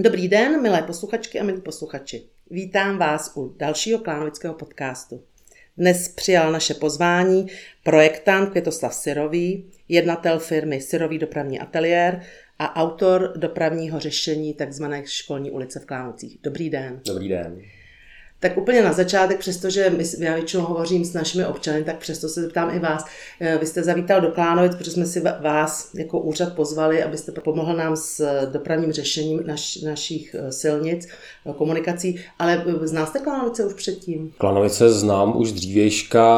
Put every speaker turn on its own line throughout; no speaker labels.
Dobrý den, milé posluchačky a milí posluchači. Vítám vás u dalšího klánovického podcastu. Dnes přijal naše pozvání projektant Květoslav Syrový, jednatel firmy Syrový dopravní ateliér a autor dopravního řešení tzv. školní ulice v Klánovcích. Dobrý den.
Dobrý den.
Tak úplně na začátek, přestože já většinou hovořím s našimi občany, tak přesto se zeptám i vás. Eh, vy jste zavítal do Klánovic, protože jsme si vás jako úřad pozvali, abyste pomohl nám s dopravním řešením naš, našich eh, silnic, eh, komunikací, ale znáte Klánovice už předtím?
Klánovice znám už dřívějška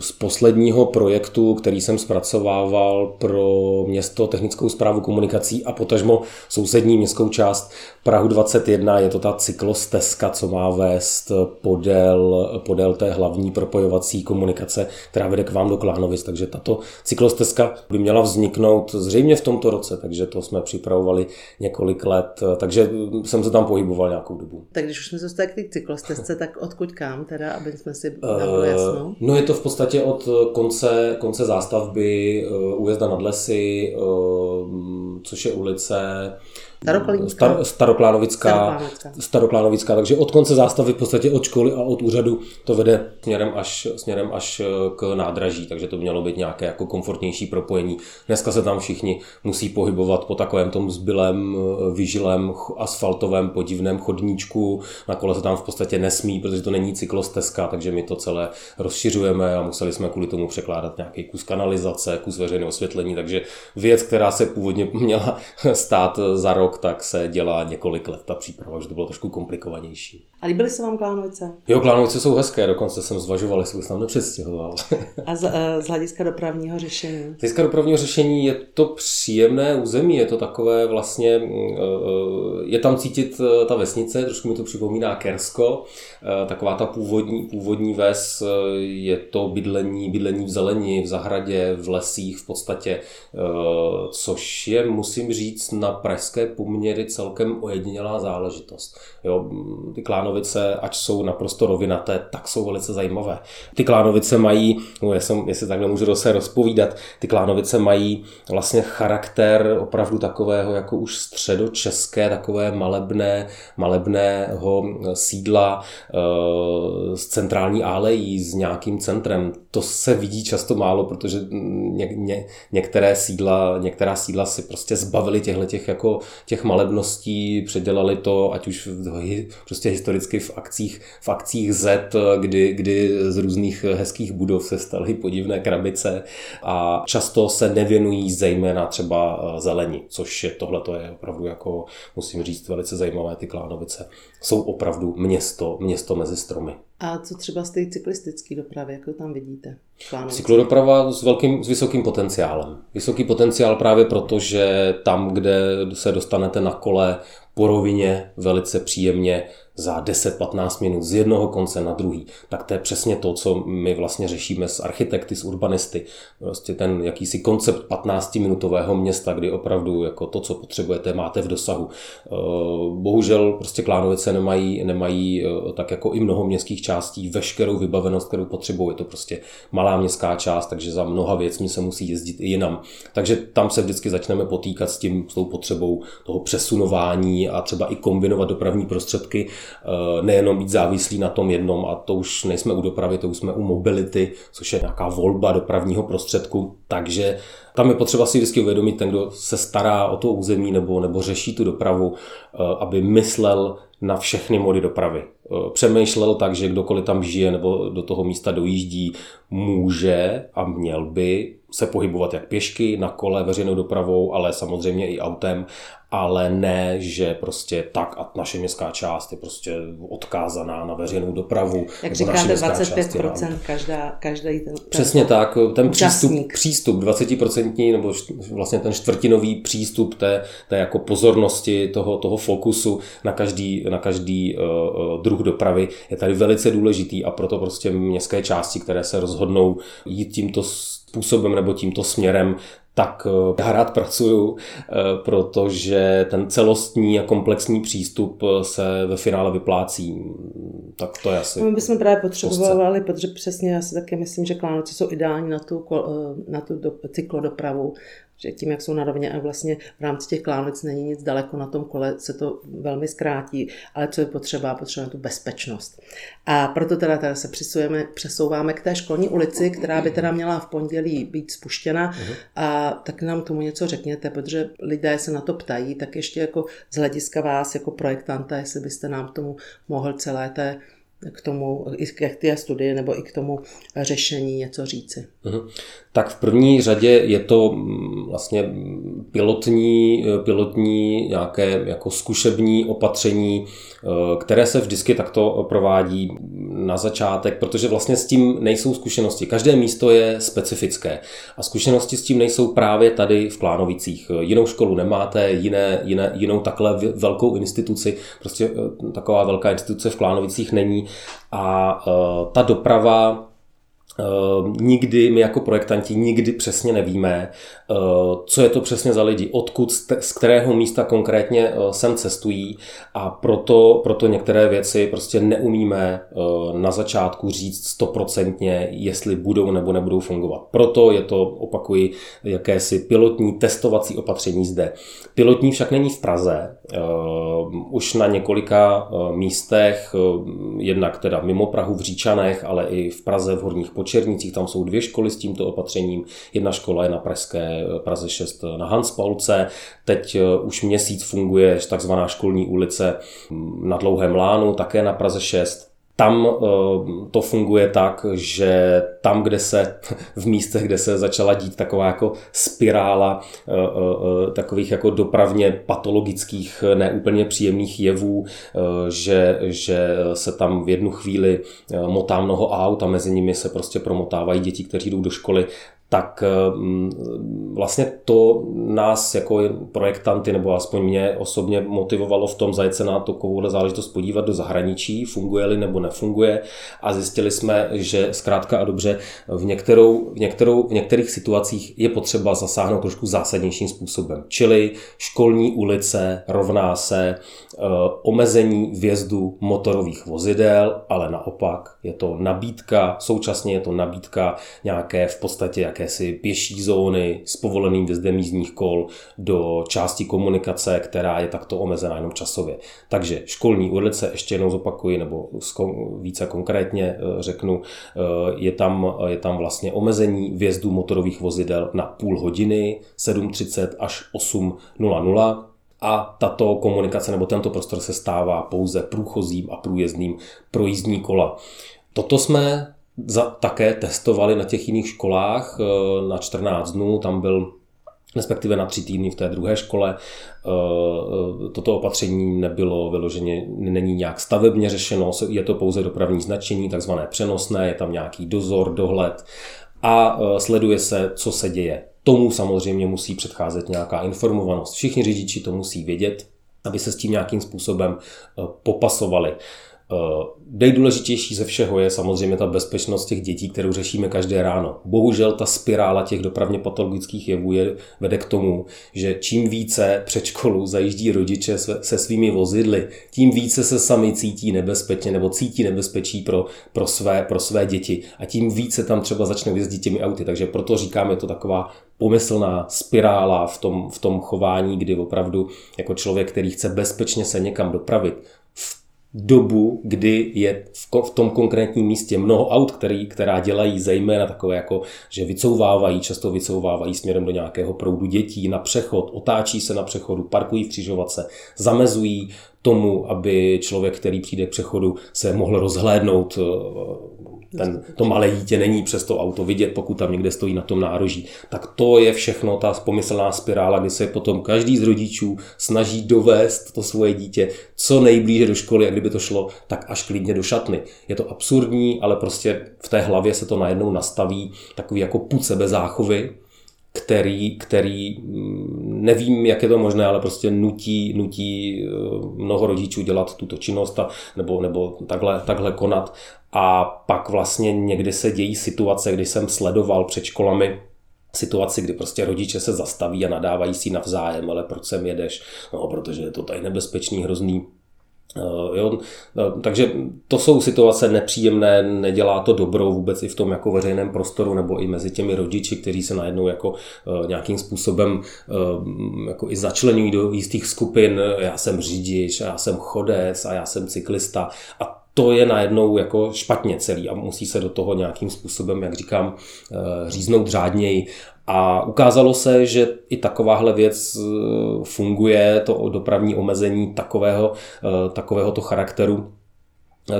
z posledního projektu, který jsem zpracovával pro město technickou zprávu komunikací a potažmo sousední městskou část Prahu 21. Je to ta cyklostez stezka, co má vést podél, podél té hlavní propojovací komunikace, která vede k vám do Klánovic. Takže tato cyklostezka by měla vzniknout zřejmě v tomto roce, takže to jsme připravovali několik let, takže jsem se tam pohyboval nějakou dobu.
Tak když už jsme se dostali k té cyklostezce, tak odkud kam teda, aby jsme si dali jasno?
No je to v podstatě od konce, konce zástavby uh, Ujezda nad lesy, uh, což je ulice Star, staroklánovická, staroklánovická. takže od konce zástavy v podstatě od školy a od úřadu to vede směrem až, směrem až eh, k nádraží, takže to mělo být nějaké jako komfortnější propojení. Dneska se tam všichni musí pohybovat po takovém tom zbylém, eh, vyžilém, asfaltovém, podivném chodníčku. Na kole se tam v podstatě nesmí, protože to není cyklostezka, takže my to celé rozšiřujeme a museli jsme kvůli tomu překládat nějaký kus kanalizace, kus veřejného osvětlení, takže věc, která se původně měla stát za rok, rok, tak se dělá několik let ta příprava, že to bylo trošku komplikovanější.
A líbily se vám Klánovice?
Jo, Klánovice jsou hezké, dokonce jsem zvažoval, jestli bych tam nepředstěhoval.
A z, eh, z hlediska dopravního řešení? Z
hlediska dopravního řešení je to příjemné území, je to takové vlastně, mm, eh, eh, je tam cítit ta vesnice, trošku mi to připomíná Kersko, taková ta původní, původní ves, je to bydlení, bydlení v zelení, v zahradě, v lesích v podstatě, což je, musím říct, na pražské poměry celkem ojedinělá záležitost. Jo, ty Klánovice, ať jsou naprosto rovinaté, tak jsou velice zajímavé. Ty Klánovice mají, no jsem, jestli takhle můžu se rozpovídat, ty Klánovice mají vlastně charakter opravdu takového jako už středočeské, takové malebné, malebného sídla e, s centrální alejí, s nějakým centrem. To se vidí často málo, protože ně, ně, některé sídla, některá sídla si prostě zbavili těchto těch jako těch malebností, předělali to, ať už v, prostě historicky v akcích, v akcích Z, kdy, kdy z různých hezkých budov se staly podivné krabice a často se nevěnují zejména třeba eh, zelení, což je tohle to je opravdu jako, musím říct, velice zajímavé ty Klánovice. Jsou opravdu město, město mezi stromy.
A co třeba z té cyklistické dopravy, jak to tam vidíte?
Cyklodoprava s, velkým, s vysokým potenciálem. Vysoký potenciál právě proto, že tam, kde se dostanete na kole po rovině velice příjemně za 10-15 minut z jednoho konce na druhý, tak to je přesně to, co my vlastně řešíme s architekty, s urbanisty. Prostě ten jakýsi koncept 15-minutového města, kdy opravdu jako to, co potřebujete, máte v dosahu. Eh, bohužel prostě Klánovice nemají, nemají eh, tak jako i mnoho městských částí veškerou vybavenost, kterou potřebují. Je to prostě malá městská část, takže za mnoha věcmi se musí jezdit i jinam. Takže tam se vždycky začneme potýkat s tím, s tou potřebou toho přesunování a třeba i kombinovat dopravní prostředky, nejenom být závislí na tom jednom a to už nejsme u dopravy, to už jsme u mobility, což je nějaká volba dopravního prostředku, takže tam je potřeba si vždycky uvědomit, ten, kdo se stará o to území nebo, nebo řeší tu dopravu, eh, aby myslel na všechny mody dopravy. Eh, přemýšlel tak, že kdokoliv tam žije nebo do toho místa dojíždí, může a měl by se pohybovat jak pěšky, na kole, veřejnou dopravou, ale samozřejmě i autem ale ne, že prostě tak a naše městská část je prostě odkázaná na veřejnou dopravu.
Jak říkáte, 25% každá, každý ten, ten
Přesně tak, ten přístup, přístup 20% nebo vlastně ten čtvrtinový přístup té, té jako pozornosti, toho, toho fokusu na každý, na každý uh, druh dopravy je tady velice důležitý a proto prostě městské části, které se rozhodnou jít tímto způsobem nebo tímto směrem, tak eh, já rád pracuju, eh, protože ten celostní a komplexní přístup eh, se ve finále vyplácí. Tak to je asi.
My bychom právě potřebovali, protože přesně já si také myslím, že Klánoci jsou ideální na tu, na tu do, cyklodopravu, že tím, jak jsou na rovně a vlastně v rámci těch klánvic není nic daleko na tom kole, se to velmi zkrátí, ale co je potřeba, potřebujeme tu bezpečnost. A proto teda, teda se přesouváme, přesouváme k té školní ulici, která by teda měla v pondělí být spuštěna uh-huh. a tak nám tomu něco řekněte, protože lidé se na to ptají, tak ještě jako z hlediska vás jako projektanta, jestli byste nám tomu mohl celé té k tomu, i k té studii nebo i k tomu řešení něco říci.
Uh-huh. Tak v první řadě je to mm, vlastně pilotní, pilotní nějaké jako zkušební opatření, eh, které se vždycky takto provádí na začátek, protože vlastně s tím nejsou zkušenosti. Každé místo je specifické a zkušenosti s tím nejsou právě tady v Klánovicích. Jinou školu nemáte, jiné, jiné, jinou takhle velkou instituci, prostě eh, taková velká instituce v Klánovicích není a eh, ta doprava Uh, nikdy, my jako projektanti nikdy přesně nevíme, uh, co je to přesně za lidi, odkud, z kterého místa konkrétně sem cestují a proto, proto některé věci prostě neumíme na začátku říct stoprocentně, jestli budou nebo nebudou fungovat. Proto je to, opakuji, jakési pilotní testovací opatření zde. Pilotní však není v Praze, už na několika místech, jednak teda mimo Prahu v Říčanech, ale i v Praze v Horních Černicích, tam jsou dvě školy s tímto opatřením. Jedna škola je na Pražské, Praze 6 na Hanspaulce. Teď eh, už měsíc funguje takzvaná školní ulice mm, na Dlouhém Lánu, také na Praze 6. Tam eh, to funguje tak, že tam, kde se, v místech, kde se začala dít taková jako spirála eh, eh, takových jako dopravně patologických, neúplně příjemných jevů, že, že se tam v jednu chvíli motá mnoho aut a mezi nimi se prostě promotávají děti, kteří jdou do školy, tak eh, mm, vlastně to nás jako projektanty, nebo aspoň mě osobně motivovalo v tom zajet se na takovouhle záležitost podívat do zahraničí, funguje-li nebo nefunguje a zjistili jsme, že zkrátka a dobře v, některou, v, některou, v některých situacích je potřeba zasáhnout trošku zásadnějším způsobem. Čili školní ulice rovná se e, omezení vjezdu motorových vozidel, ale naopak je to nabídka, současně je to nabídka nějaké v podstatě jakési pěší zóny s povoleným vjezdem jízdních kol do části komunikace, která je takto omezená jenom časově. Takže školní ulice, ještě jednou zopakuji, nebo více konkrétně eh, řeknu, eh, je tam, je tam vlastně omezení vjezdu motorových vozidel na půl hodiny, 7.30 až 8.00, a tato komunikace nebo tento prostor se stává pouze průchozím a průjezdným pro jízdní kola. Toto jsme za, také testovali na těch jiných školách eh, na 14 dnů, tam byl respektive na tři týdny v té druhé škole. Eh, eh, toto opatření nebylo vyloženě, není nějak stavebně řešeno, je to pouze dopravní značení, takzvané přenosné, je tam nějaký dozor, dohled a sleduje se, co se děje. Tomu samozřejmě musí předcházet nějaká informovanost. Všichni řidiči to musí vědět, aby se s tím nějakým způsobem popasovali. Eh, nejdůležitější ze všeho je samozřejmě ta bezpečnost těch dětí, kterou řešíme každé ráno. Bohužel ta spirála těch dopravně patologických jevů je, vede k tomu, že čím více před školu zajíždí rodiče se svými vozidly, tím více se sami cítí nebezpečně nebo cítí nebezpečí pro, pro, své, pro své děti a tím více tam třeba začnou jezdit těmi auty. Takže proto říkám, je to taková pomyslná spirála v tom, v tom chování, kdy opravdu jako člověk, který chce bezpečně se někam dopravit, dobu, kdy je v tom konkrétním místě mnoho aut, který, která dělají zejména takové jako, že vycouvávají, často vycouvávají směrem do nějakého proudu dětí na přechod, otáčí se na přechodu, parkují v křižovatce, zamezují tomu, aby člověk, který přijde k přechodu, se mohl rozhlédnout ten, to malé dítě není přes to auto vidět, pokud tam někde stojí na tom nároží. Tak to je všechno ta pomyslná spirála, kdy se potom každý z rodičů snaží dovést to svoje dítě co nejblíže do školy, a kdyby to šlo, tak až klidně do šatny. Je to absurdní, ale prostě v té hlavě se to najednou nastaví takový jako put sebezáchovy, který, který mm, nevím, jak je to možné, ale prostě nutí, nutí eh, mnoho rodičů dělat tuto činnost a, nebo, nebo takhle, takhle konat. A pak vlastně někdy se dějí situace, kdy jsem sledoval před školami situaci, kdy prostě rodiče se zastaví a nadávají si navzájem, ale proč sem jedeš? No, protože je to tady nebezpečný, hrozný, jo, eh, takže to jsou situace nepříjemné, nedělá to dobrou vůbec i v tom jako veřejném prostoru nebo i mezi těmi rodiči, kteří se najednou jako nějakým způsobem jako i začlenují do jistých skupin. Já jsem řidič, já jsem chodec a já jsem cyklista a to je najednou jako špatně celý a musí se do toho nějakým způsobem, jak říkám, říznout řádněji a ukázalo se, že i takováhle věc eh, funguje, to dopravní omezení takového, eh, takového to charakteru,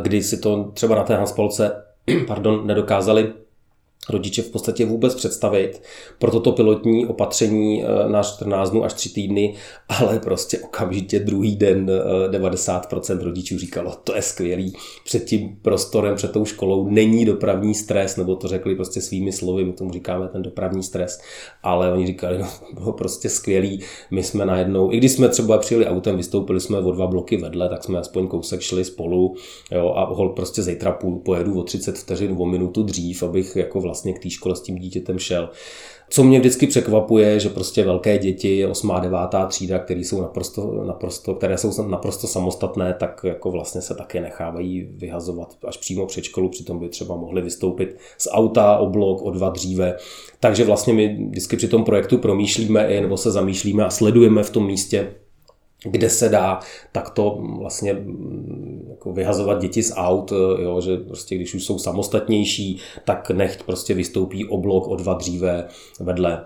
kdy si to třeba na té Hanspolce pardon, nedokázali rodiče v podstatě vůbec představit pro toto pilotní opatření eh, na 14 dnů až 3 týdny, ale prostě okamžitě druhý den 90% eh, rodičů říkalo, to je skvělý, před tím prostorem, před tou školou není dopravní stres, nebo to řekli prostě svými slovy, my tomu říkáme ten dopravní stres, ale oni říkali, no bylo prostě skvělý, my jsme najednou, i když jsme třeba přijeli autem, vystoupili jsme o dva bloky vedle, tak jsme aspoň kousek šli spolu jo, a hol prostě zítra půl pojedu o 30 vteřin, o minutu dřív, abych jako vlastně vlastně k té škole s tím dítětem šel. Co mě vždycky překvapuje, že prostě velké děti, 8. a 9. třída, které jsou naprosto, naprosto, které jsou naprosto samostatné, tak jako vlastně se také nechávají vyhazovat až přímo před školu, přitom by třeba mohli vystoupit z auta o blok, o dva dříve. Takže vlastně my vždycky při tom projektu promýšlíme i, nebo se zamýšlíme a sledujeme v tom místě, kde se dá takto vlastně mm, jako vyhazovat děti z aut, jo, že prostě když už jsou samostatnější, tak nechť prostě vystoupí oblok o dva dříve vedle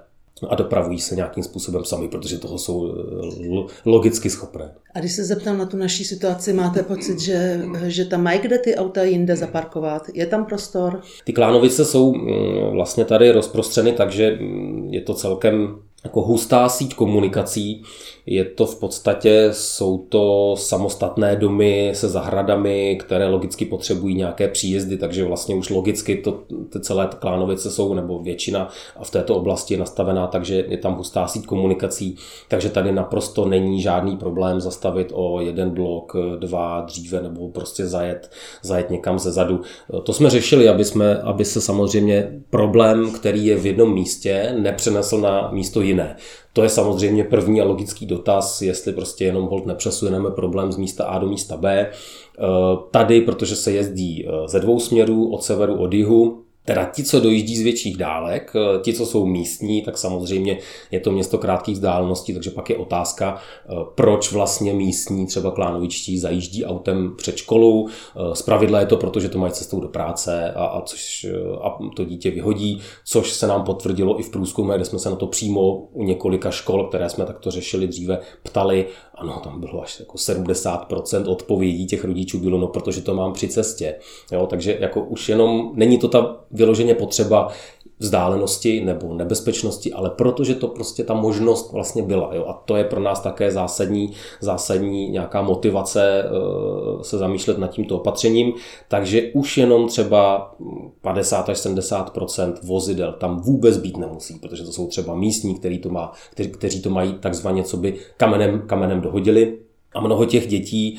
a dopravují se nějakým způsobem sami, protože toho jsou eh, logicky schopné.
A když se zeptám na tu naší situaci, máte pocit, že, že tam mají kde ty auta jinde zaparkovat? Je tam prostor?
Ty klánovice jsou mm, vlastně tady rozprostřeny, takže mm, je to celkem jako hustá síť komunikací. Je to v podstatě, jsou to samostatné domy se zahradami, které logicky potřebují nějaké příjezdy, takže vlastně už logicky to, ty celé Klánovice jsou, nebo většina a v této oblasti je nastavená, takže je tam hustá síť komunikací, takže tady naprosto není žádný problém zastavit o jeden blok, dva dříve, nebo prostě zajet, zajet někam ze zadu. To jsme řešili, aby, jsme, aby se samozřejmě problém, který je v jednom místě, nepřenesl na místo jiné. To je samozřejmě první a logický dotaz, jestli prostě jenom hold nepřesuneme problém z místa A do místa B. E, tady, protože se jezdí e, ze dvou směrů, od severu, od jihu, Teda ti, co dojíždí z větších dálek, eh, ti, co jsou místní, tak samozřejmě je to město krátkých vzdáleností, takže pak je otázka, eh, proč vlastně místní, třeba klánovičtí, zajíždí autem před školu. Eh, z pravidla je to proto, že to mají cestou do práce a, a, což, a to dítě vyhodí, což se nám potvrdilo i v průzkumu, kde jsme se na to přímo u několika škol, které jsme takto řešili dříve, ptali. Ano, tam bylo až jako 70% odpovědí těch rodičů bylo, no protože to mám při cestě. Jo, takže jako už jenom není to ta vyloženě potřeba vzdálenosti nebo nebezpečnosti, ale protože to prostě ta možnost vlastně byla. Jo? A to je pro nás také zásadní, zásadní nějaká motivace eh, se zamýšlet nad tímto opatřením. Takže už jenom třeba 50 až 70% vozidel tam vůbec být nemusí, protože to jsou třeba místní, kteří to, má, kteří, kteří to mají takzvaně, co by kamenem, kamenem dohodili, a mnoho těch dětí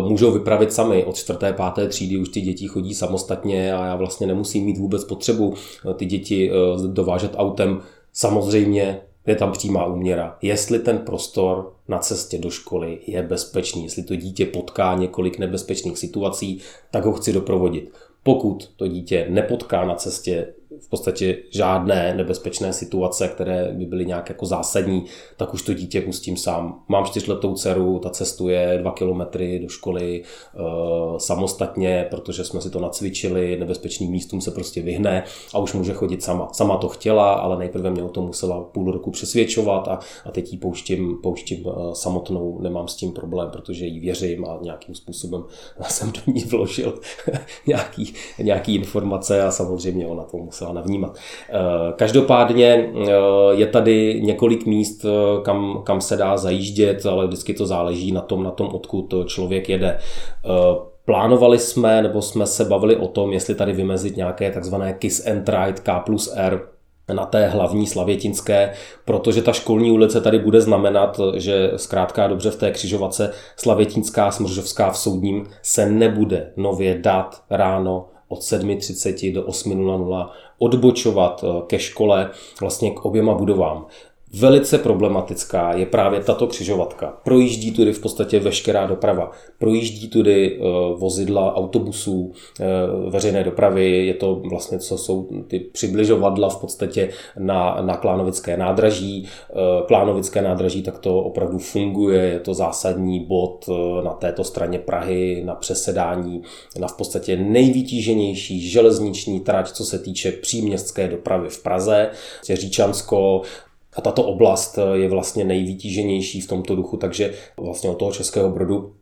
uh, můžou vypravit sami. Od čtvrté, páté třídy už ty děti chodí samostatně a já vlastně nemusím mít vůbec potřebu uh, ty děti uh, dovážet autem. Samozřejmě je tam přímá úměra. Jestli ten prostor na cestě do školy je bezpečný, jestli to dítě potká několik nebezpečných situací, tak ho chci doprovodit. Pokud to dítě nepotká na cestě v podstatě žádné nebezpečné situace, které by byly nějak jako zásadní, tak už to dítě pustím sám. Mám čtyřletou dceru, ta cestuje dva kilometry do školy e, samostatně, protože jsme si to nacvičili, nebezpečným místům se prostě vyhne a už může chodit sama. Sama to chtěla, ale nejprve mě o tom musela půl roku přesvědčovat a, a teď ji pouštím, pouštím e, samotnou, nemám s tím problém, protože jí věřím a nějakým způsobem jsem do ní vložil nějaký, nějaký informace a samozřejmě ona to musela navnímat. Eh, každopádně eh, je tady několik míst, eh, kam, kam se dá zajíždět, ale vždycky to záleží na tom, na tom, odkud člověk jede. Plánovali jsme, nebo jsme se bavili o tom, jestli tady vymezit nějaké takzvané Kiss and Ride K plus R, na té hlavní Slavětinské, protože ta školní ulice tady bude znamenat, že zkrátka dobře v té křižovatce Slavětinská, Smržovská v Soudním se nebude nově dát ráno od 7.30 do 8.00 odbočovat eh, ke škole, vlastně k oběma budovám. Velice problematická je právě tato křižovatka. Projíždí tudy v podstatě veškerá doprava. Projíždí tudy uh, vozidla autobusů, uh, veřejné dopravy, je to vlastně, co jsou ty přibližovadla v podstatě na, na Klánovické nádraží. Uh, Klánovické nádraží tak to opravdu funguje, je to zásadní bod na této straně Prahy, na přesedání, na v podstatě nejvytíženější železniční trať, co se týče příměstské dopravy v Praze. Říčansko, a tato oblast je vlastně nejvytíženější v tomto duchu, takže vlastně od toho Českého Brodu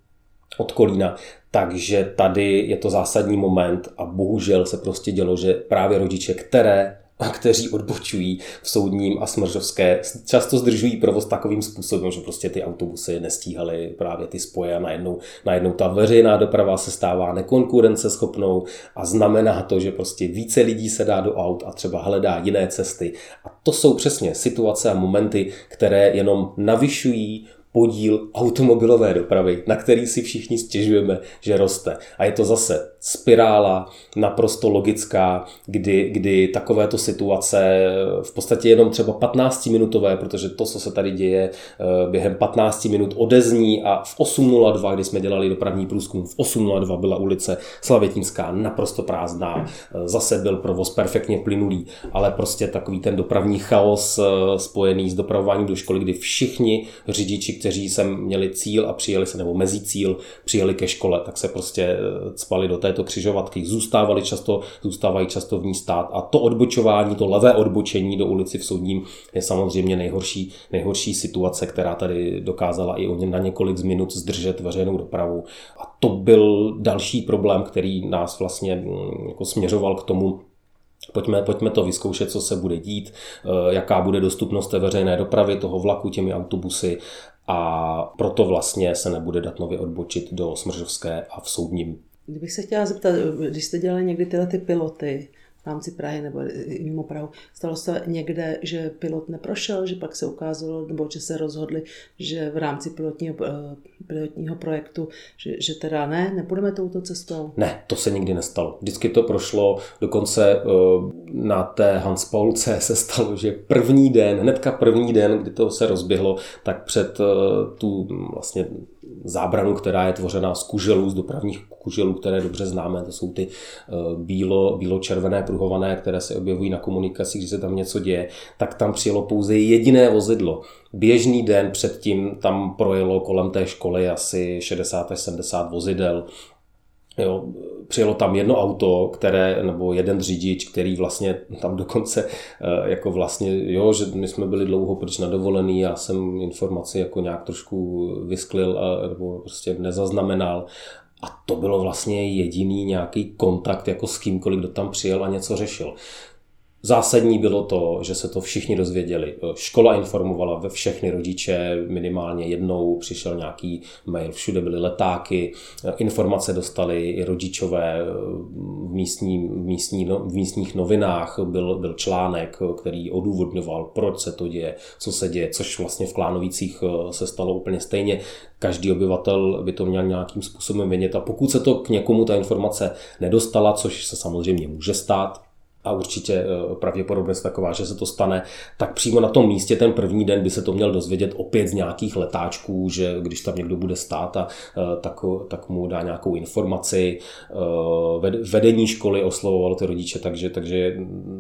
od Kolína. Takže tady je to zásadní moment a bohužel se prostě dělo, že právě rodiče, které a kteří odbočují v soudním a smržovské, často zdržují provoz takovým způsobem, že prostě ty autobusy nestíhaly právě ty spoje a najednou, najednou ta veřejná doprava se stává nekonkurenceschopnou a znamená to, že prostě více lidí se dá do aut a třeba hledá jiné cesty. A to jsou přesně situace a momenty, které jenom navyšují podíl automobilové dopravy, na který si všichni stěžujeme, že roste. A je to zase spirála naprosto logická, kdy, kdy takovéto situace v podstatě jenom třeba 15-minutové, protože to, co se tady děje eh, během 15 minut odezní a v 8.02, kdy jsme dělali dopravní průzkum, v 8.02 byla ulice Slavětínská naprosto prázdná, eh, zase byl provoz perfektně plynulý, ale prostě takový ten dopravní chaos eh, spojený s dopravováním do školy, kdy všichni řidiči, kteří sem měli cíl a přijeli se, nebo mezi cíl, přijeli ke škole, tak se prostě spali do té této křižovatky zůstávali často, zůstávají často v ní stát a to odbočování, to levé odbočení do ulici v Soudním je samozřejmě nejhorší, nejhorší situace, která tady dokázala i na několik minut zdržet veřejnou dopravu. A to byl další problém, který nás vlastně mm, jako směřoval k tomu, Pojďme, pojďme to vyzkoušet, co se bude dít, eh, jaká bude dostupnost té veřejné dopravy, toho vlaku těmi autobusy a proto vlastně se nebude dát nově odbočit do Smržovské a v Soudním
Kdybych se chtěla zeptat, když jste dělali někdy tyhle ty piloty, v rámci Prahy nebo mimo Prahu. Stalo se někde, že pilot neprošel, že pak se ukázalo, nebo že se rozhodli, že v rámci pilotního, eh, pilotního projektu, že, že teda ne, nebudeme touto cestou?
Ne, to se nikdy nestalo. Vždycky to prošlo, dokonce eh, na té Hans Paulce se stalo, že první den, hnedka první den, kdy to se rozběhlo, tak před eh, tu vlastně zábranu, která je tvořena z kuželů, z dopravních kuželů, které dobře známe, to jsou ty bílo, bílo-červené pruhované, které se objevují na komunikaci, když se tam něco děje, tak tam přijelo pouze jediné vozidlo. Běžný den předtím tam projelo kolem té školy asi 60 až 70 vozidel. Jo, přijelo tam jedno auto, které, nebo jeden řidič, který vlastně tam dokonce eh, jako vlastně, jo, že my jsme byli dlouho proč na dovolený, já jsem informaci jako nějak trošku vysklil a, nebo prostě nezaznamenal a to bylo vlastně jediný nějaký kontakt jako s kýmkoliv, kdo tam přijel a něco řešil. Zásadní bylo to, že se to všichni dozvěděli. Škola informovala ve všechny rodiče, minimálně jednou přišel nějaký mail, všude byly letáky, informace dostali i rodičové v, místní, v, místní, no, v místních novinách, byl, byl článek, který odůvodňoval, proč se to děje, co se děje, což vlastně v Klánovicích eh, se stalo úplně stejně. Každý obyvatel by to měl nějakým způsobem vědět a pokud se to k někomu ta informace nedostala, což se samozřejmě může stát, a určitě eh, pravděpodobnost taková, že se to stane, tak přímo na tom místě ten první den by se to měl dozvědět opět z nějakých letáčků, že když tam někdo bude stát, a, eh, tak, tak mu dá nějakou informaci. Eh, vedení školy oslovovalo ty rodiče, takže, takže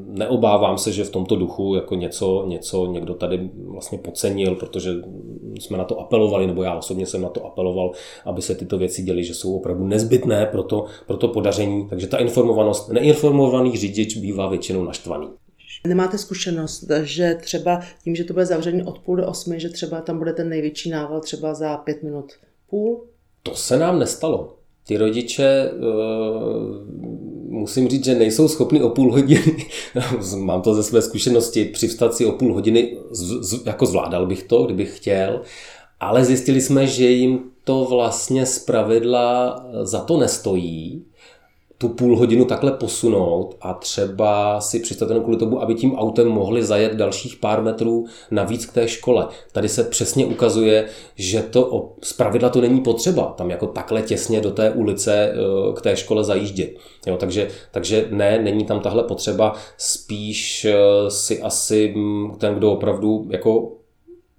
neobávám se, že v tomto duchu jako něco, něco někdo tady vlastně podcenil, protože jsme na to apelovali, nebo já osobně jsem na to apeloval, aby se tyto věci děly, že jsou opravdu nezbytné pro to, pro to podaření. Takže ta informovanost, neinformovaný řidič bývá většinou naštvaný.
Nemáte zkušenost, že třeba tím, že to bude zavřený od půl do osmi, že třeba tam bude ten největší nával třeba za pět minut půl?
To se nám nestalo. Ty rodiče, eh, musím říct, že nejsou schopni o půl hodiny, mám to ze své zkušenosti, přivstat si o půl hodiny, jako zvládal bych to, kdybych chtěl, ale zjistili jsme, že jim to vlastně z pravidla za to nestojí, tu půl hodinu takhle posunout a třeba si představit kvůli tomu, aby tím autem mohli zajet dalších pár metrů navíc k té škole. Tady se přesně ukazuje, že to z pravidla to není potřeba tam jako takhle těsně do té ulice eh, k té škole zajíždět. Jo, takže, takže ne, není tam tahle potřeba, spíš eh, si asi mm, ten, kdo opravdu jako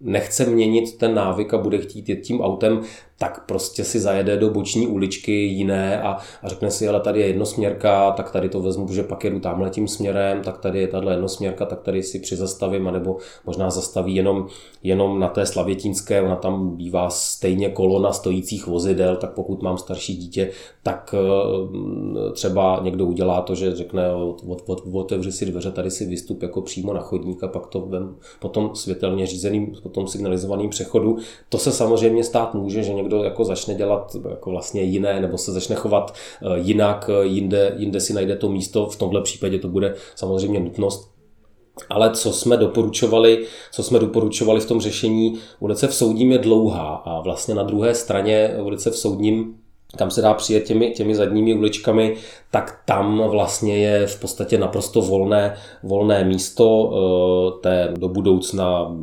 nechce měnit ten návyk a bude chtít jet tím autem, tak prostě si zajede do boční uličky jiné a, a řekne si, ale tady je jednosměrka, tak tady to vezmu, že pak jedu tamhle tím směrem, tak tady je tahle jednosměrka, tak tady si přizastavím, anebo možná zastaví jenom, jenom na té Slavětínské, ona tam bývá stejně kolona stojících vozidel, tak pokud mám starší dítě, tak eh, třeba někdo udělá to, že řekne, od, od, otevři si dveře, tady si vystup jako přímo na chodník a pak to vem potom světelně řízeným, potom signalizovaným přechodu. To se samozřejmě stát může, že někdo někdo jako začne dělat jako vlastně jiné nebo se začne chovat eh, jinak, eh, jinde, jinde si najde to místo, v tomhle případě to bude samozřejmě nutnost. Ale co jsme doporučovali, co jsme doporučovali v tom řešení, ulice v Soudním je dlouhá a vlastně na druhé straně ulice v Soudním kam se dá přijet těmi, těmi zadními uličkami, tak tam vlastně je v podstatě naprosto volné, volné místo eh, té do budoucna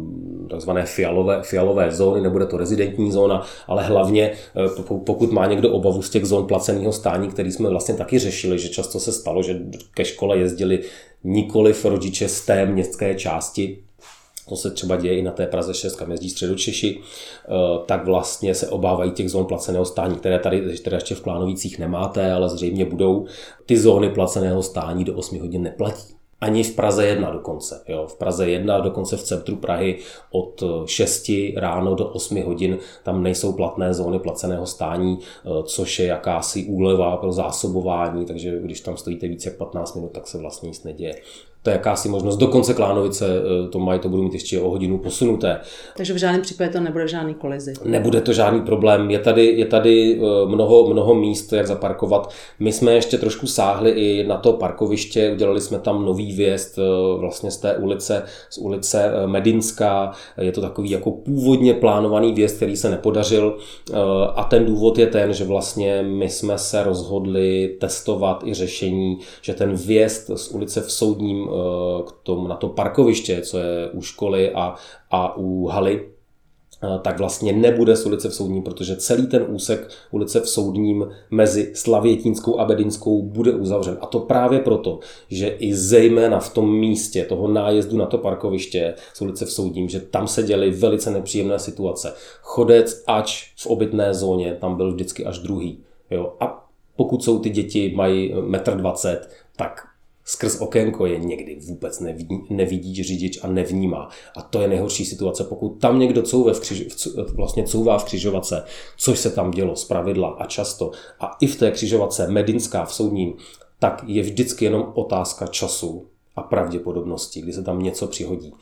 takzvané fialové, fialové zóny, nebude to rezidentní zóna, ale hlavně eh, pokud má někdo obavu z těch zón placeného stání, který jsme vlastně taky řešili, že často se stalo, že ke škole jezdili nikoliv rodiče z té městské části, to se třeba děje i na té Praze 6, kam jezdí středočeši, eh, tak vlastně se obávají těch zón placeného stání, které tady které ještě v Plánovících nemáte, ale zřejmě budou. Ty zóny placeného stání do 8 hodin neplatí. Ani v Praze 1 dokonce. Jo. V Praze 1 dokonce v centru Prahy od 6 ráno do 8 hodin tam nejsou platné zóny placeného stání, eh, což je jakási úleva pro zásobování, takže když tam stojíte více jak 15 minut, tak se vlastně nic neděje to je jakási možnost. Dokonce Klánovice eh, to mají, to budou mít ještě o hodinu posunuté.
Takže v žádném případě to nebude žádný kolizi.
Nebude to žádný problém. Je tady, je tady eh, mnoho, mnoho míst, jak zaparkovat. My jsme ještě trošku sáhli i na to parkoviště, udělali jsme tam nový vjezd eh, vlastně z té ulice, z ulice Medinská. Je to takový jako původně plánovaný vjezd, který se nepodařil a ten důvod je ten, že vlastně my jsme se rozhodli testovat i řešení, že ten vjezd z ulice v Soudním Eh, k tomu, na to parkoviště, co je u školy a, a u haly, eh, tak vlastně nebude z ulice v Soudní, protože celý ten úsek ulice v Soudním mezi Slavětínskou a Bedinskou bude uzavřen. A to právě proto, že i zejména v tom místě toho nájezdu na to parkoviště z ulice v Soudním, že tam se děly velice nepříjemné situace. Chodec, ač v obytné zóně, tam byl vždycky až druhý. Jo? A pokud jsou ty děti, mají 1,20 m, tak skrz okénko je někdy vůbec nevidí, nevidí řidič a nevnímá. A to je nejhorší situace, pokud tam někdo couve v křiž, vlastně couvá v křižovatce, což se tam dělo z pravidla a často. A i v té křižovatce Medinská v Soudním, tak je vždycky jenom otázka času a pravděpodobnosti, kdy se tam něco přihodí.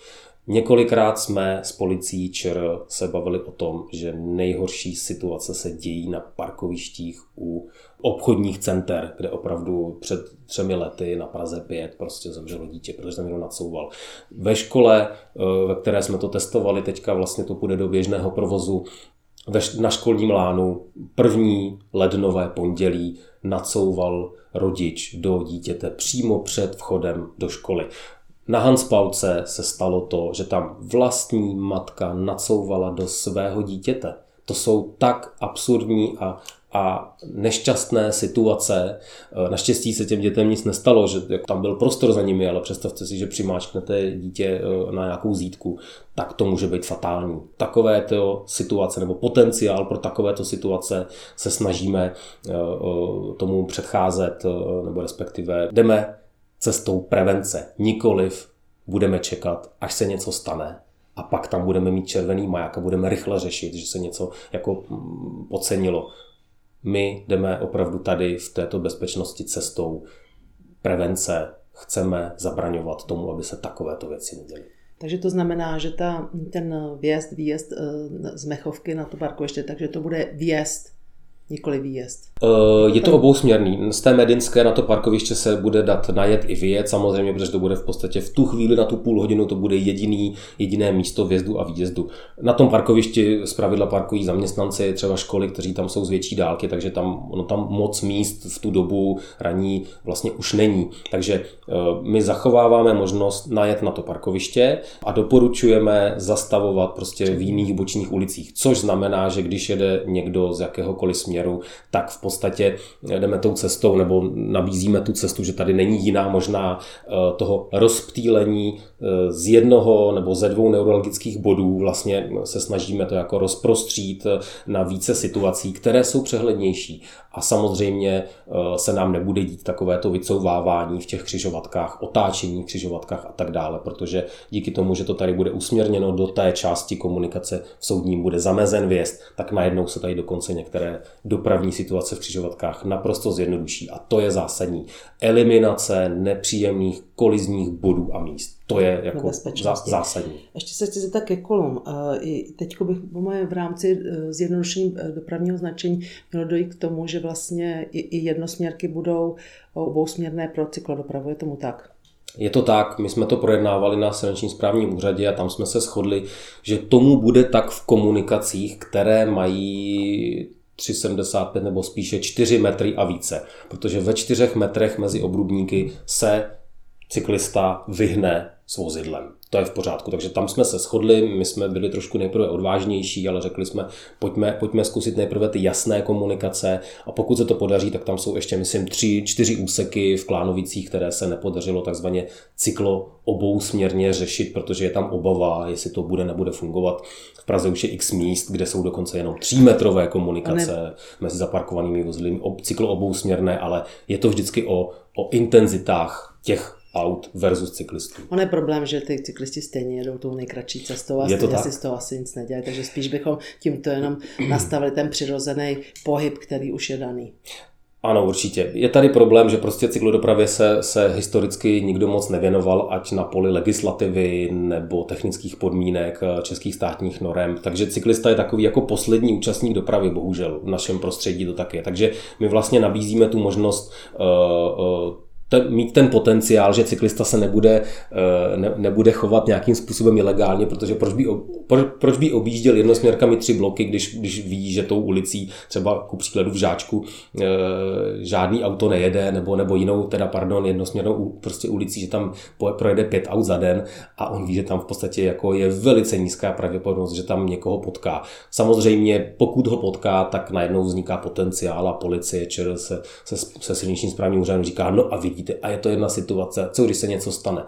Několikrát jsme s policií ČR se bavili o tom, že nejhorší situace se dějí na parkovištích u obchodních center, kde opravdu před třemi lety na Praze 5 prostě zemřelo dítě, protože tam někdo nadsouval. Ve škole, eh, ve které jsme to testovali, teďka vlastně to půjde do běžného provozu, na školním lánu první lednové pondělí nacouval rodič do dítěte přímo před vchodem do školy. Na Hanspauce se stalo to, že tam vlastní matka nacouvala do svého dítěte. To jsou tak absurdní a, a nešťastné situace. E, naštěstí se těm dětem nic nestalo, že tam byl prostor za nimi, ale představte si, že přimáčknete dítě e, na nějakou zítku, tak to může být fatální. Takovéto situace nebo potenciál pro takovéto situace se snažíme e, tomu předcházet, nebo respektive jdeme cestou prevence. Nikoliv budeme čekat, až se něco stane a pak tam budeme mít červený maják a budeme rychle řešit, že se něco jako mm, podcenilo. My jdeme opravdu tady v této bezpečnosti cestou prevence. Chceme zabraňovat tomu, aby se takovéto věci neděly.
Takže to znamená, že ta, ten vjezd, výjezd eh, z Mechovky na to parkoviště, takže to bude vjezd nikoli výjezd.
Eh, je to obousměrný. Z té Medinské na to parkoviště se bude dát najet i vyjet, samozřejmě, protože to bude v podstatě v tu chvíli na tu půl hodinu to bude jediný, jediné místo vjezdu a výjezdu. Na tom parkovišti z pravidla parkují zaměstnanci, třeba školy, kteří tam jsou z větší dálky, takže tam, ono tam moc míst v tu dobu raní vlastně už není. Takže eh, my zachováváme možnost najet na to parkoviště a doporučujeme zastavovat prostě v jiných bočních ulicích, což znamená, že když jede někdo z jakéhokoliv směru, směru, tak v podstatě jdeme tou cestou nebo nabízíme tu cestu, že tady není jiná možná eh, toho rozptýlení eh, z jednoho nebo ze dvou neurologických bodů. Vlastně se snažíme to jako rozprostřít na více situací, které jsou přehlednější. A samozřejmě se nám nebude dít takovéto vycouvávání v těch křižovatkách, otáčení v křižovatkách a tak dále, protože díky tomu, že to tady bude usměrněno do té části komunikace v soudním, bude zamezen vjezd, tak najednou se tady dokonce některé dopravní situace v křižovatkách naprosto zjednoduší. A to je zásadní. Eliminace nepříjemných kolizních bodů a míst. To je jako zásadní.
Ještě se chci zeptat ke kolům. Teď bych v rámci e, zjednodušení e, dopravního značení mělo dojít k tomu, že vlastně i jednosměrky budou obousměrné pro cyklodopravu. Je tomu tak?
Je to tak, my jsme to projednávali na silničním správním úřadě a tam jsme se shodli, že tomu bude tak v komunikacích, které mají 3,75 nebo spíše 4 metry a více. Protože ve 4 metrech mezi obrubníky se cyklista vyhne s vozidlem to je v pořádku. Takže tam jsme se shodli, my jsme byli trošku nejprve odvážnější, ale řekli jsme, pojďme, pojďme zkusit nejprve ty jasné komunikace a pokud se to podaří, tak tam jsou ještě, myslím, tři, čtyři úseky v Klánovicích, které se nepodařilo takzvaně cyklo obou směrně řešit, protože je tam obava, jestli to bude, nebude fungovat. V Praze už je x míst, kde jsou dokonce jenom třímetrové komunikace ne. mezi zaparkovanými vozidly, cyklo obou směrné, ale je to vždycky o, o intenzitách těch aut versus cyklistů.
On je problém, že ty cyklisti stejně jedou tou nejkratší cestou a je to si z toho asi nic nedělají, takže spíš bychom tímto jenom nastavili ten přirozený pohyb, který už je daný.
Ano, určitě. Je tady problém, že prostě cyklodopravě se, se historicky nikdo moc nevěnoval, ať na poli legislativy nebo technických podmínek eh, českých státních norem. Takže cyklista je takový jako poslední účastník dopravy, bohužel. V našem prostředí to tak je. Takže my vlastně nabízíme tu možnost uh, uh, ten, mít ten potenciál, že cyklista se nebude, eh, ne, nebude chovat nějakým způsobem ilegálně, protože proč by, pro, proč by objížděl jednosměrkami tři bloky, když, když ví, že tou ulicí, třeba ku příkladu v Žáčku, e, žádný auto nejede, nebo, nebo jinou, teda pardon, jednosměrnou prostě ulicí, že tam projede pět aut za den a on ví, že tam v podstatě jako je velice nízká pravděpodobnost, že tam někoho potká. Samozřejmě, pokud ho potká, tak najednou vzniká potenciál a policie ČR se, se, se silničním správním úřadem říká, no a vidí, vidíte. A je to jedna situace, co když se něco stane.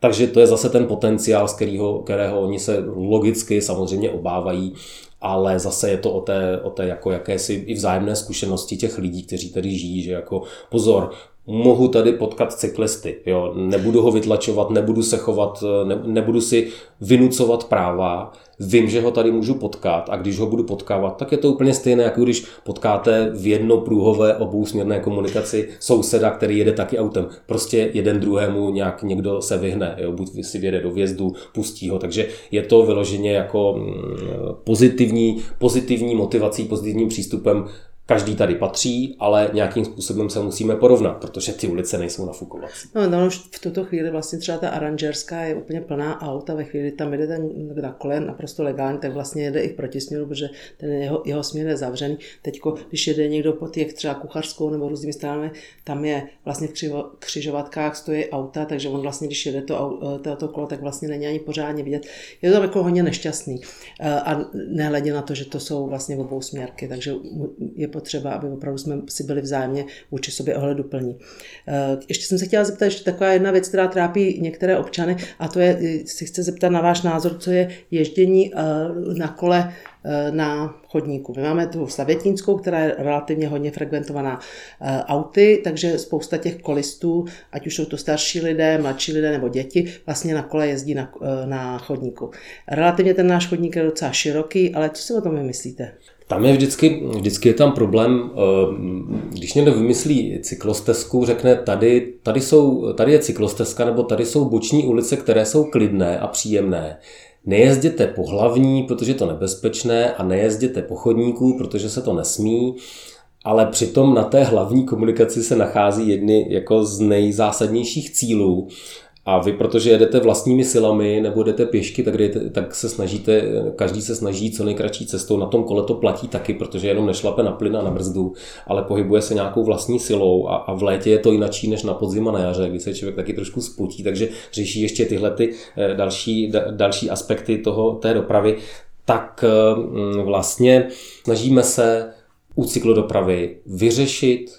Takže to je zase ten potenciál, z kterého, kterého oni se logicky samozřejmě obávají, ale zase je to o té, o té jako jakési i vzájemné zkušenosti těch lidí, kteří tady žijí, že jako pozor, mohu tady potkat cyklisty, jo, nebudu ho vytlačovat, nebudu se chovat, ne, nebudu si vynucovat práva, vím, že ho tady můžu potkat a když ho budu potkávat, tak je to úplně stejné, jako když potkáte v jednoprůhové obousměrné komunikaci souseda, který jede taky autem. Prostě jeden druhému nějak někdo se vyhne, jo? buď si vyjede do vjezdu, pustí ho, takže je to vyloženě jako mm, pozitivní, pozitivní motivací, pozitivním přístupem každý tady patří, ale nějakým způsobem se musíme porovnat, protože ty ulice nejsou nafukovací.
No, no už v tuto chvíli vlastně třeba ta aranžerská je úplně plná aut a ve chvíli tam jede ten na kole naprosto legálně, tak vlastně jede i v protisměru, protože ten jeho, jeho směr je zavřený. Teď, když jede někdo po těch třeba kuchařskou nebo různými stranami, tam je vlastně v křivo, křižovatkách stojí auta, takže on vlastně, když jede to, to, to kolo, tak vlastně není ani pořádně vidět. Je to jako hodně nešťastný. A nehledě na to, že to jsou vlastně obou směrky, takže je potřeba, aby opravdu jsme si byli vzájemně vůči sobě ohleduplní. Eh, ještě jsem se chtěla zeptat ještě taková jedna věc, která trápí některé občany, a to je, si chci zeptat na váš názor, co je ježdění eh, na kole eh, na chodníku. My máme tu Stavětínskou, která je relativně hodně frekventovaná auty, takže spousta těch kolistů, ať už jsou to starší lidé, mladší lidé nebo děti, vlastně na kole jezdí na, na chodníku. Relativně ten náš chodník je docela široký, ale co si o tom myslíte?
Tam je vždycky, vždycky je tam problém, eh, když někdo vymyslí cyklostezku, řekne tady, tady, jsou, tady je cyklostezka nebo tady jsou boční ulice, které jsou klidné a příjemné. Nejezděte po hlavní, protože je to nebezpečné a nejezděte po chodníku, protože se to nesmí ale přitom na té hlavní komunikaci se nachází jedny jako z nejzásadnějších cílů a vy, protože jedete vlastními silami nebo jdete pěšky, tak, jdete, tak se snažíte, každý se snaží co nejkratší cestou. Na tom kole to platí taky, protože jenom nešlape na plyn a na brzdu, ale pohybuje se nějakou vlastní silou a, a v létě je to jinačí než na podzim a na jaře, kdy se člověk taky trošku spotí, takže řeší ještě tyhle ty eh, další, další aspekty toho, té dopravy. Tak mm, vlastně snažíme se u cyklodopravy vyřešit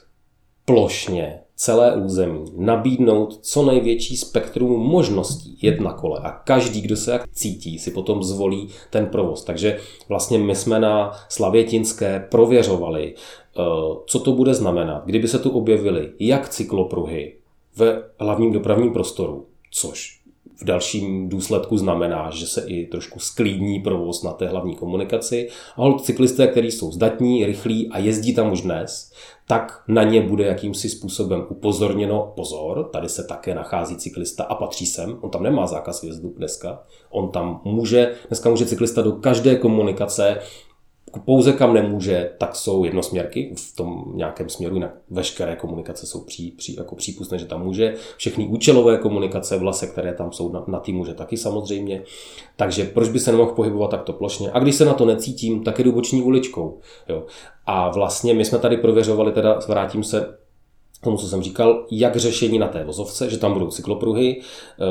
plošně celé území, nabídnout co největší spektrum možností jet na kole a každý, kdo se jak cítí, si potom zvolí ten provoz. Takže vlastně my jsme na Slavětinské prověřovali, eh, co to bude znamenat, kdyby se tu objevily jak cyklopruhy ve hlavním dopravním prostoru, což v dalším důsledku znamená, že se i trošku sklídní provoz na té hlavní komunikaci. A hold cyklisté, kteří jsou zdatní, rychlí a jezdí tam už dnes, tak na ně bude jakýmsi způsobem upozorněno, pozor, tady se také nachází cyklista a patří sem, on tam nemá zákaz vjezdu dneska, on tam může, dneska může cyklista do každé komunikace pouze kam nemůže, tak jsou jednosměrky v tom nějakém směru, jinak veškeré komunikace jsou pří, pří, jako přípustné, že tam může. Všechny účelové komunikace, vlase, které tam jsou na, na tým může taky samozřejmě. Takže proč by se nemohl pohybovat takto plošně? A když se na to necítím, tak jdu boční uličkou. Jo. A vlastně my jsme tady prověřovali, teda vrátím se tomu, co jsem říkal, jak řešení na té vozovce, že tam budou cyklopruhy. Eh,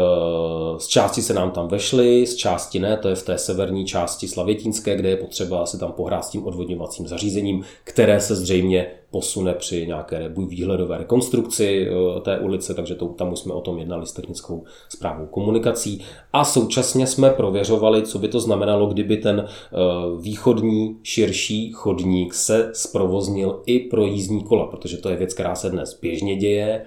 z části se nám tam vešly, z části ne, to je v té severní části Slavětínské, kde je potřeba si tam pohrát s tím odvodňovacím zařízením, které se zřejmě posune při nějaké výhledové rekonstrukci eh, té ulice, takže to, tam už jsme o tom jednali s technickou zprávou komunikací. A současně jsme prověřovali, co by to znamenalo, kdyby ten eh, východní širší chodník se zprovoznil i pro jízdní kola, protože to je věc, která se dnes běžně děje.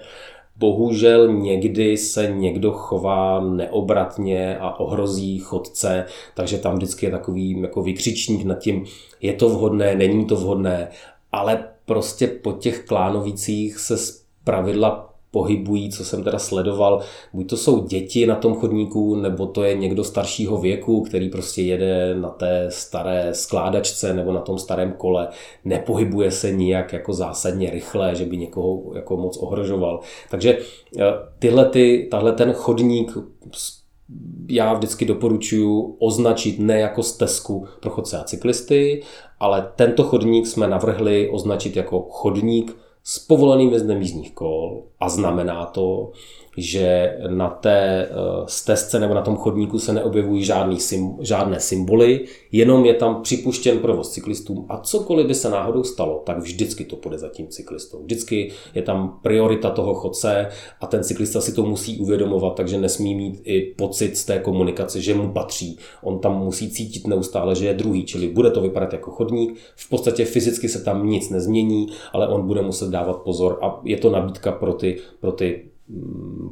Bohužel někdy se někdo chová neobratně a ohrozí chodce, takže tam vždycky je takový jako vykřičník nad tím, je to vhodné, není to vhodné, ale prostě po těch klánovicích se z pravidla pohybují, co jsem teda sledoval, buď to jsou děti na tom chodníku, nebo to je někdo staršího věku, který prostě jede na té staré skládačce nebo na tom starém kole, nepohybuje se nijak jako zásadně rychle, že by někoho jako moc ohrožoval. Takže eh, tyhle ty, tahle ten chodník já vždycky doporučuji označit ne jako stezku pro chodce a cyklisty, ale tento chodník jsme navrhli označit jako chodník s povoleným jezdem jízdních kol a znamená to, že na té eh, stezce nebo na tom chodníku se neobjevují žádný, žádné symboly, jenom je tam připuštěn provoz cyklistům a cokoliv by se náhodou stalo, tak vždycky to půjde za tím cyklistou. Vždycky je tam priorita toho chodce a ten cyklista si to musí uvědomovat, takže nesmí mít i pocit z té komunikace, že mu patří. On tam musí cítit neustále, že je druhý, čili bude to vypadat jako chodník. V podstatě fyzicky se tam nic nezmění, ale on bude muset dávat pozor a je to nabídka pro ty, pro ty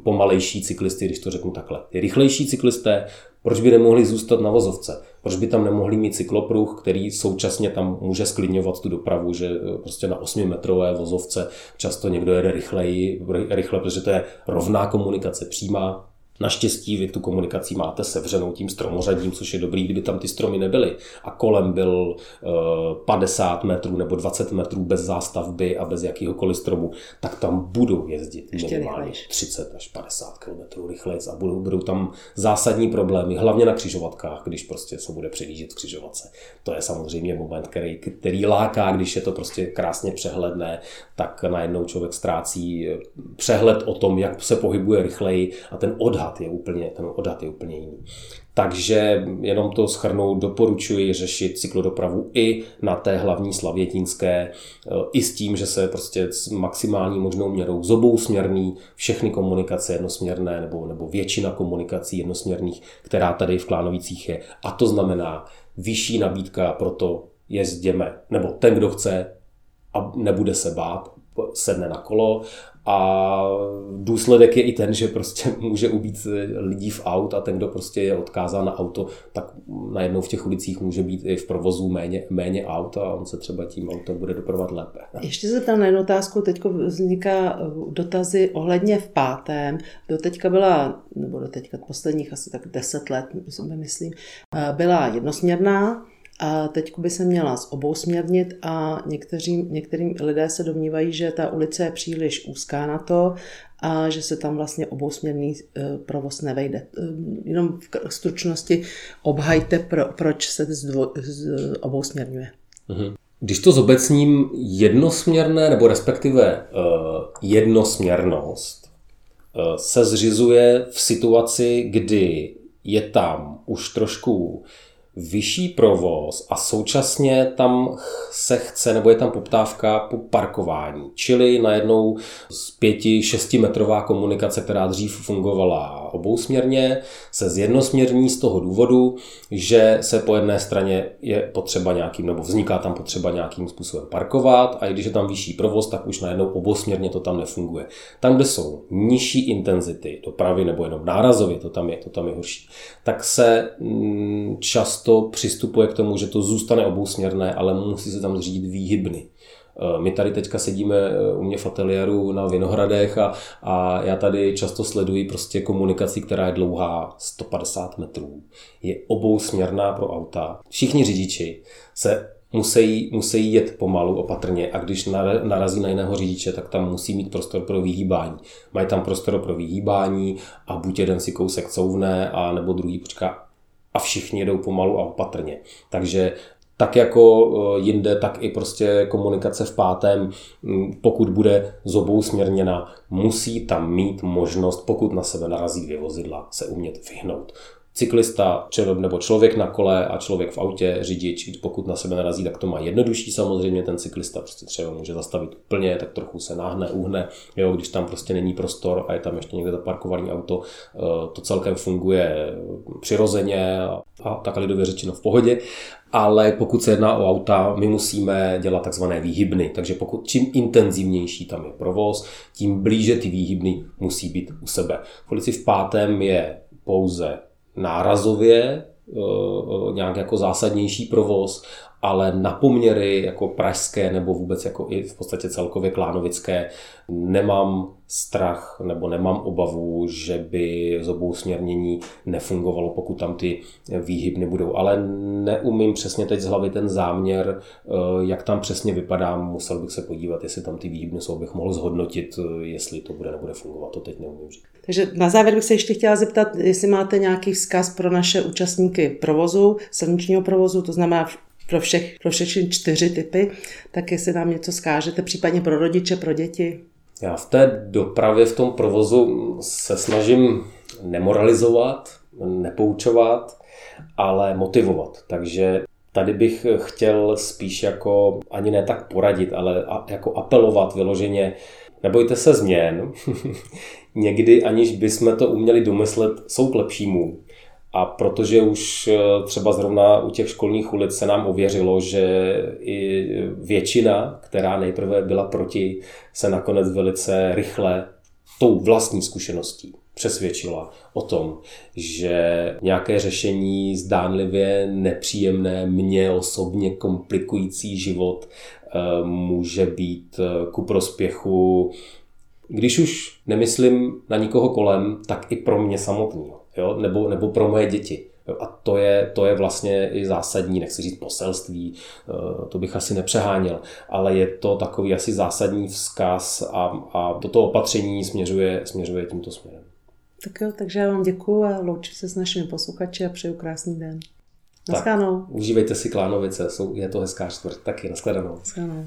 pomalejší cyklisty, když to řeknu takhle. Ty rychlejší cyklisté, proč by nemohli zůstat na vozovce? Proč by tam nemohli mít cyklopruh, který současně tam může sklidňovat tu dopravu, že eh, prostě na 8-metrové vozovce často někdo jede rychleji, rychle, protože to je rovná komunikace přímá, Naštěstí vy tu komunikaci máte sevřenou tím stromořadím, což je dobrý, kdyby tam ty stromy nebyly. A kolem byl 50 eh, metrů nebo 20 metrů bez zástavby a bez jakýhokoliv stromu, tak tam budou jezdit Ještě minimálně 30 až 50 km rychleji a budou, budou tam zásadní problémy, hlavně na křižovatkách, když prostě se bude předjíždět křižovatce. To je samozřejmě moment, který, který láká, když je to prostě krásně přehledné, tak najednou člověk ztrácí eh, přehled o tom, jak se pohybuje rychleji a ten odhad odhad je úplně, ten odhad je úplně jiný. Takže jenom to schrnout, doporučuji řešit cyklodopravu i na té hlavní slavětínské, e, i s tím, že se prostě s maximální možnou měrou z obou směrný, všechny komunikace jednosměrné nebo, nebo většina komunikací jednosměrných, která tady v Klánovicích je. A to znamená vyšší nabídka pro to jezděme, nebo ten, kdo chce a nebude se bát, sedne na kolo a důsledek je i ten, že prostě může ubít lidí v aut a ten, kdo prostě je odkázán na auto, tak najednou v těch ulicích může být i v provozu méně, méně aut a on se třeba tím autem bude doprovat lépe.
Ještě se tam na jednu otázku, teď vzniká dotazy ohledně v pátém. Do teďka byla, nebo do teďka posledních asi tak deset let, myslím, byla jednosměrná, a teď by se měla obousměrnit a někteří, některým lidé se domnívají, že ta ulice je příliš úzká na to a že se tam vlastně obousměrný e, provoz nevejde. E, jenom v stručnosti obhajte, pro, proč se zdvo, z, obousměrňuje.
Mhm. Když to zobecním jednosměrné, nebo respektive jednosměrnost se zřizuje v situaci, kdy je tam už trošku vyšší provoz a současně tam se chce, nebo je tam poptávka po parkování. Čili najednou z pěti, šestimetrová komunikace, která dřív fungovala obousměrně, se zjednosměrní z toho důvodu, že se po jedné straně je potřeba nějakým, nebo vzniká tam potřeba nějakým způsobem parkovat a i když je tam vyšší provoz, tak už najednou obousměrně to tam nefunguje. Tam, kde jsou nižší intenzity dopravy nebo jenom nárazově, to tam je, to tam je horší, tak se mm, často přistupuje k tomu, že to zůstane obousměrné, ale musí se tam zřídit výhybny. Eh, my tady teďka sedíme eh, u mě v ateliéru na Vinohradech a, a já tady často sleduji prostě komunikaci, která je dlouhá 150 metrů. Je obousměrná pro auta. Všichni řidiči se musí, musí jet pomalu, opatrně a když narazí na jiného řidiče, tak tam musí mít prostor pro vyhýbání. Mají tam prostor pro vyhýbání a buď jeden si kousek couvne, a nebo druhý počká a všichni jedou pomalu a opatrně. Takže tak jako eh, jinde, tak i prostě komunikace v pátém, pokud bude z obou směrněna, musí tam mít možnost, pokud na sebe narazí dvě vozidla, se umět vyhnout cyklista nebo člověk na kole a člověk v autě, řidič, pokud na sebe narazí, tak to má jednodušší samozřejmě, ten cyklista prostě třeba může zastavit úplně, tak trochu se náhne, uhne, jo, když tam prostě není prostor a je tam ještě někde zaparkovaný auto, eh, to celkem funguje přirozeně a, tak lidově řečeno v pohodě, ale pokud se jedná o auta, my musíme dělat takzvané výhybny, takže pokud čím intenzivnější tam je provoz, tím blíže ty výhybny musí být u sebe. V v pátém je pouze nárazově eh, eh, nějak jako zásadnější provoz, ale na poměry jako pražské nebo vůbec jako i v podstatě celkově klánovické nemám strach nebo nemám obavu, že by z obou směrnění nefungovalo, pokud tam ty výhybny budou. Ale neumím přesně teď z hlavy ten záměr, eh, jak tam přesně vypadá. Musel bych se podívat, jestli tam ty výhybny jsou, abych mohl zhodnotit, jestli to bude nebude fungovat. To teď neumím říct.
Takže na závěr bych se ještě chtěla zeptat, jestli máte nějaký vzkaz pro naše účastníky provozu, silničního provozu, to znamená pro, všech, pro všechny čtyři typy, tak jestli nám něco skážete, případně pro rodiče, pro děti.
Já v té dopravě, v tom provozu se snažím nemoralizovat, nepoučovat, ale motivovat. Takže tady bych chtěl spíš jako ani ne tak poradit, ale jako apelovat vyloženě, nebojte se změn, někdy aniž bychom to uměli domyslet, jsou k lepšímu. A protože už eh, třeba zrovna u těch školních ulic se nám ověřilo, že i většina, která nejprve byla proti, se nakonec velice rychle tou vlastní zkušeností přesvědčila o tom, že nějaké řešení zdánlivě nepříjemné, mě osobně komplikující život eh, může být eh, ku prospěchu, když už nemyslím na nikoho kolem, tak i pro mě samotného jo? Nebo, nebo pro moje děti. Jo? A to je, to je vlastně i zásadní, nechci říct poselství, eh, to bych asi nepřeháněl, ale je to takový asi zásadní vzkaz a, a toto opatření směřuje, směřuje tímto směrem.
Tak jo, takže já vám děkuji a loučím se s našimi posluchači a přeju krásný den. Naschledanou.
Užívejte si Klánovice, jsou, je to hezká čtvrt. Taky, nashledanou.
Naschledanou.